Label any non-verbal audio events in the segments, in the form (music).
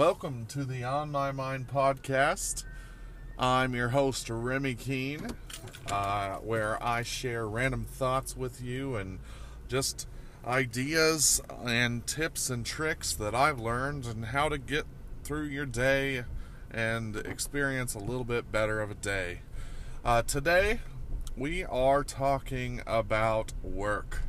Welcome to the On My Mind podcast. I'm your host, Remy Keene, uh, where I share random thoughts with you and just ideas and tips and tricks that I've learned and how to get through your day and experience a little bit better of a day. Uh, today, we are talking about work.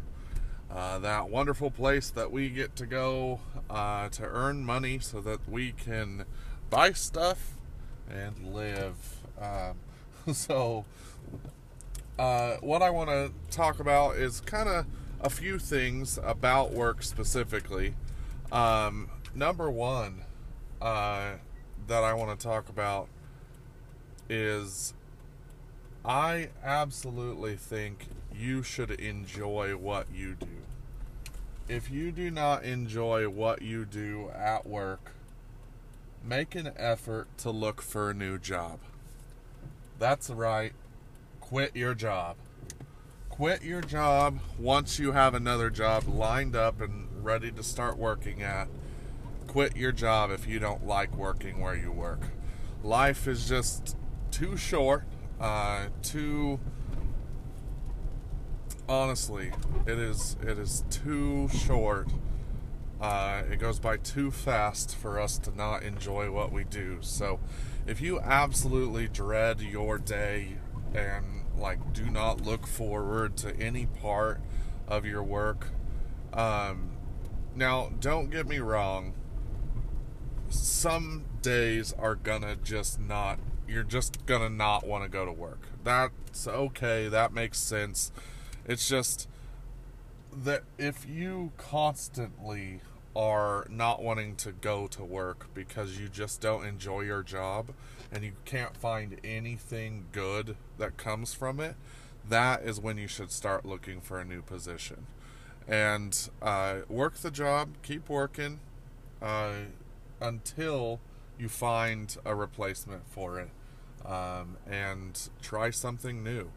Uh, that wonderful place that we get to go uh, to earn money so that we can buy stuff and live. Um, (laughs) so, uh, what I want to talk about is kind of a few things about work specifically. Um, number one uh, that I want to talk about is I absolutely think you should enjoy what you do. If you do not enjoy what you do at work, make an effort to look for a new job. That's right. Quit your job. Quit your job once you have another job lined up and ready to start working at. Quit your job if you don't like working where you work. Life is just too short, uh, too honestly, it is it is too short. Uh, it goes by too fast for us to not enjoy what we do. So, if you absolutely dread your day and like do not look forward to any part of your work, um, now don't get me wrong. Some days are gonna just not. You're just gonna not want to go to work. That's okay. That makes sense it's just that if you constantly are not wanting to go to work because you just don't enjoy your job and you can't find anything good that comes from it, that is when you should start looking for a new position. And uh, work the job, keep working uh, until you find a replacement for it um, and try something new.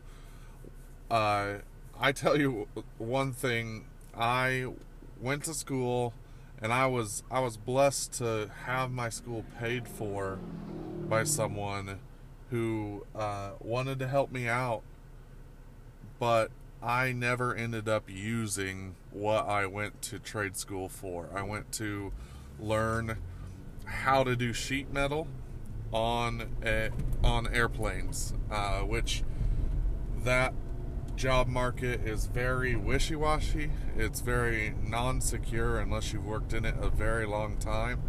Uh, I tell you one thing, I went to school and I was I was blessed to have my school paid for by someone who uh, wanted to help me out, but I never ended up using what I went to trade school for. I went to learn how to do sheet metal on a, on airplanes, uh, which that job market is very wishy washy. It's very non secure unless you've worked in it a very long time.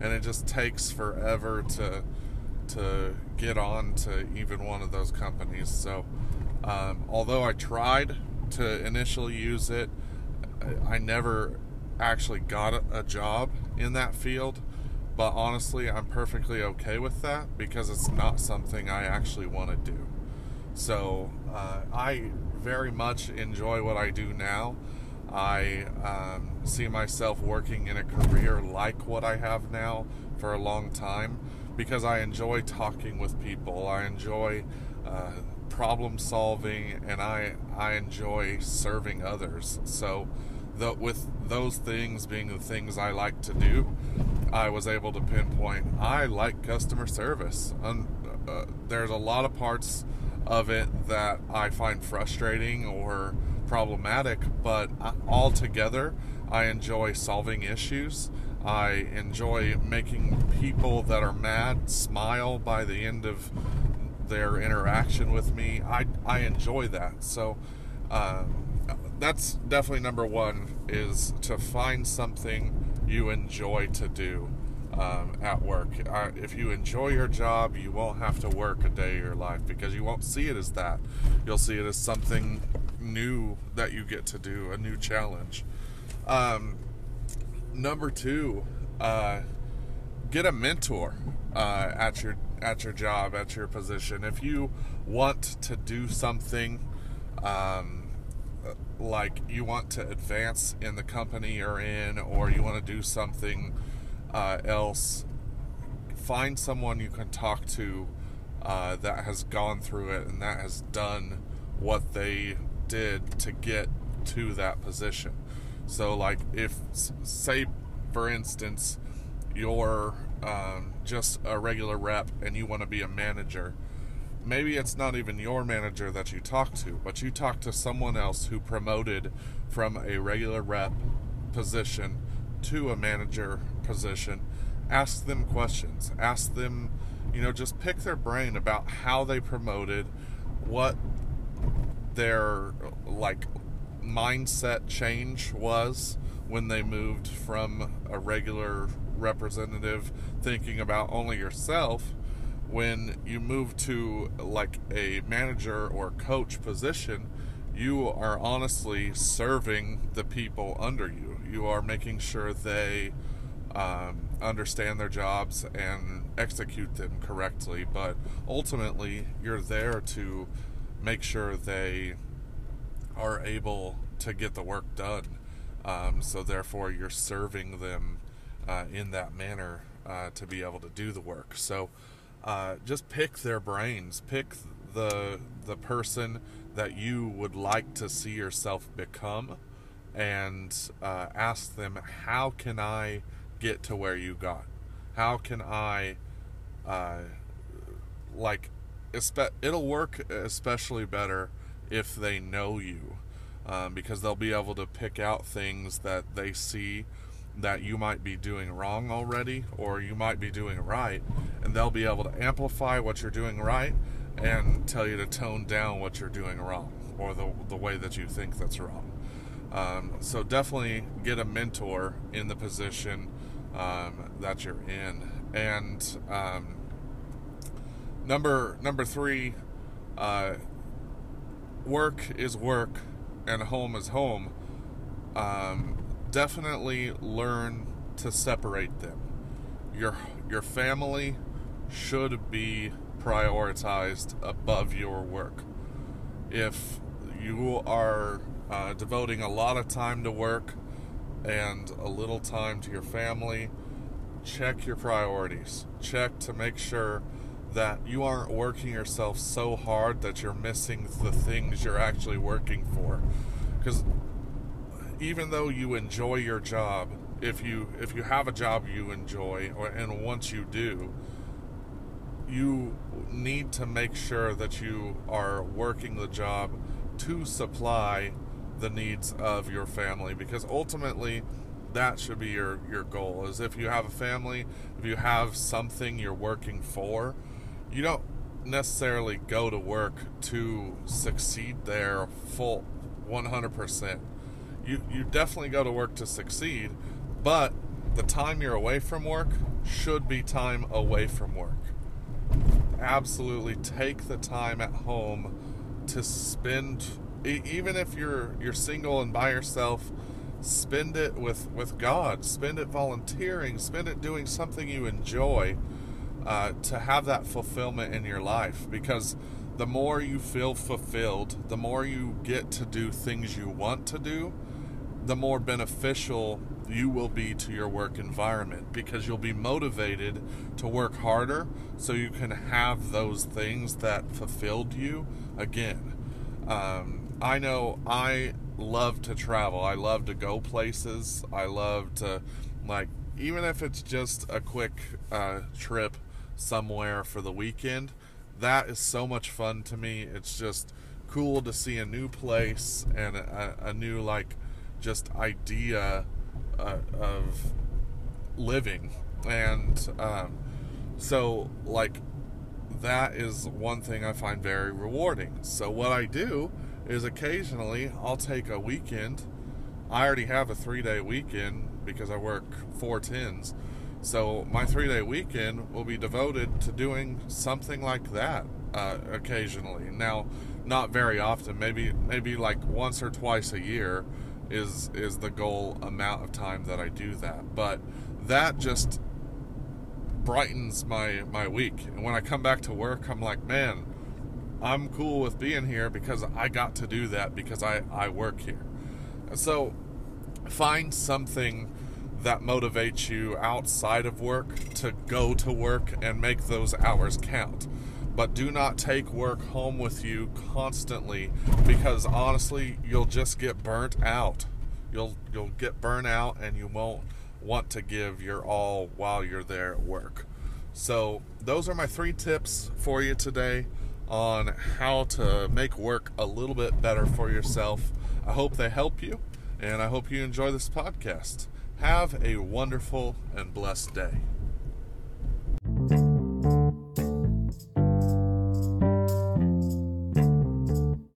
And it just takes forever to to get on to even one of those companies. So, um, although I tried to initially use it, I never actually got a job in that field. But honestly, I'm perfectly okay with that because it's not something I actually want to do. So uh, I very much enjoy what I do now. I um, see myself working in a career like what I have now for a long time because I enjoy talking with people. I enjoy uh, problem solving and I I enjoy serving others. So, the, with those things being the things I like to do, I was able to pinpoint I like customer service. And uh, there's a lot of parts of it that I find frustrating or problematic, but altogether, I enjoy solving issues. I enjoy making people that are mad smile by the end of their interaction with me. I, I enjoy that. So, uh, that's definitely number one is to find something you enjoy to do um, at work. If you enjoy your job, you won't have to work a day of your life because you won't see it as that. You'll see it as something new that you get to do, a new challenge. Um, number two, uh, get a mentor uh, at your at your job, at your position. If you want to do something. Um, like you want to advance in the company you're in, or you want to do something uh, else, find someone you can talk to uh, that has gone through it and that has done what they did to get to that position. So, like, if, say, for instance, you're um, just a regular rep and you want to be a manager, maybe it's not even your manager that you talk to, but you talk to someone else who promoted from a regular rep position to a manager position. Ask them questions. Ask them, you know, just pick their brain about how they promoted, what their like mindset change was when they moved from a regular representative thinking about only yourself when you move to like a manager or coach position you are honestly serving the people under you you are making sure they um, understand their jobs and execute them correctly but ultimately you're there to make sure they are able to get the work done. Um, so therefore, you're serving them uh, in that manner uh, to be able to do the work. So uh, just pick their brains, pick the the person that you would like to see yourself become, and uh, ask them, how can I get to where you got? How can I uh, like? It'll work especially better if they know you um, because they'll be able to pick out things that they see that you might be doing wrong already or you might be doing right and they'll be able to amplify what you're doing right and tell you to tone down what you're doing wrong or the, the way that you think that's wrong um, so definitely get a mentor in the position um, that you're in and um, number number three uh, work is work and home is home, um, definitely learn to separate them. Your your family should be prioritized above your work. If you are uh, devoting a lot of time to work and a little time to your family, check your priorities. Check to make sure that you aren't working yourself so hard that you're missing the things you're actually working for because even though you enjoy your job if you if you have a job you enjoy or, and once you do you need to make sure that you are working the job to supply the needs of your family because ultimately that should be your your goal is if you have a family if you have something you're working for you don't necessarily go to work to succeed there full 100%. You you definitely go to work to succeed, but the time you're away from work should be time away from work. Absolutely take the time at home to spend even if you're you're single and by yourself, spend it with with God, spend it volunteering, spend it doing something you enjoy uh, to have that fulfillment in your life. Because the more you feel fulfilled, the more you get to do things you want to do, the more beneficial you will be to your work environment. Because you'll be motivated to work harder so you can have those things that fulfilled you again. Um, I know I love to travel. I love to go places. I love to, like, even if it's just a quick uh, trip somewhere for the weekend. That is so much fun to me. It's just cool to see a new place and a, a new like just idea uh, of living and um, so like that is one thing I find very rewarding. So what I do is occasionally I'll take a weekend. I already have a three day weekend because I work four tens. So my three day weekend will be devoted to doing something like that uh, occasionally. Now, not very often. Maybe maybe like once or twice a year is is the goal amount of time that I do that. But that just brightens my my week. And when I come back to work, I'm like, man, I'm cool with being here because I got to do that because I I work here. So find something that motivates you outside of work to go to work and make those hours count. But do not take work home with you constantly because honestly, you'll just get burnt out. You'll you'll get burnt out and you won't want to give your all while you're there at work. So, those are my three tips for you today on how to make work a little bit better for yourself. I hope they help you, and I hope you enjoy this podcast. Have a wonderful and blessed day.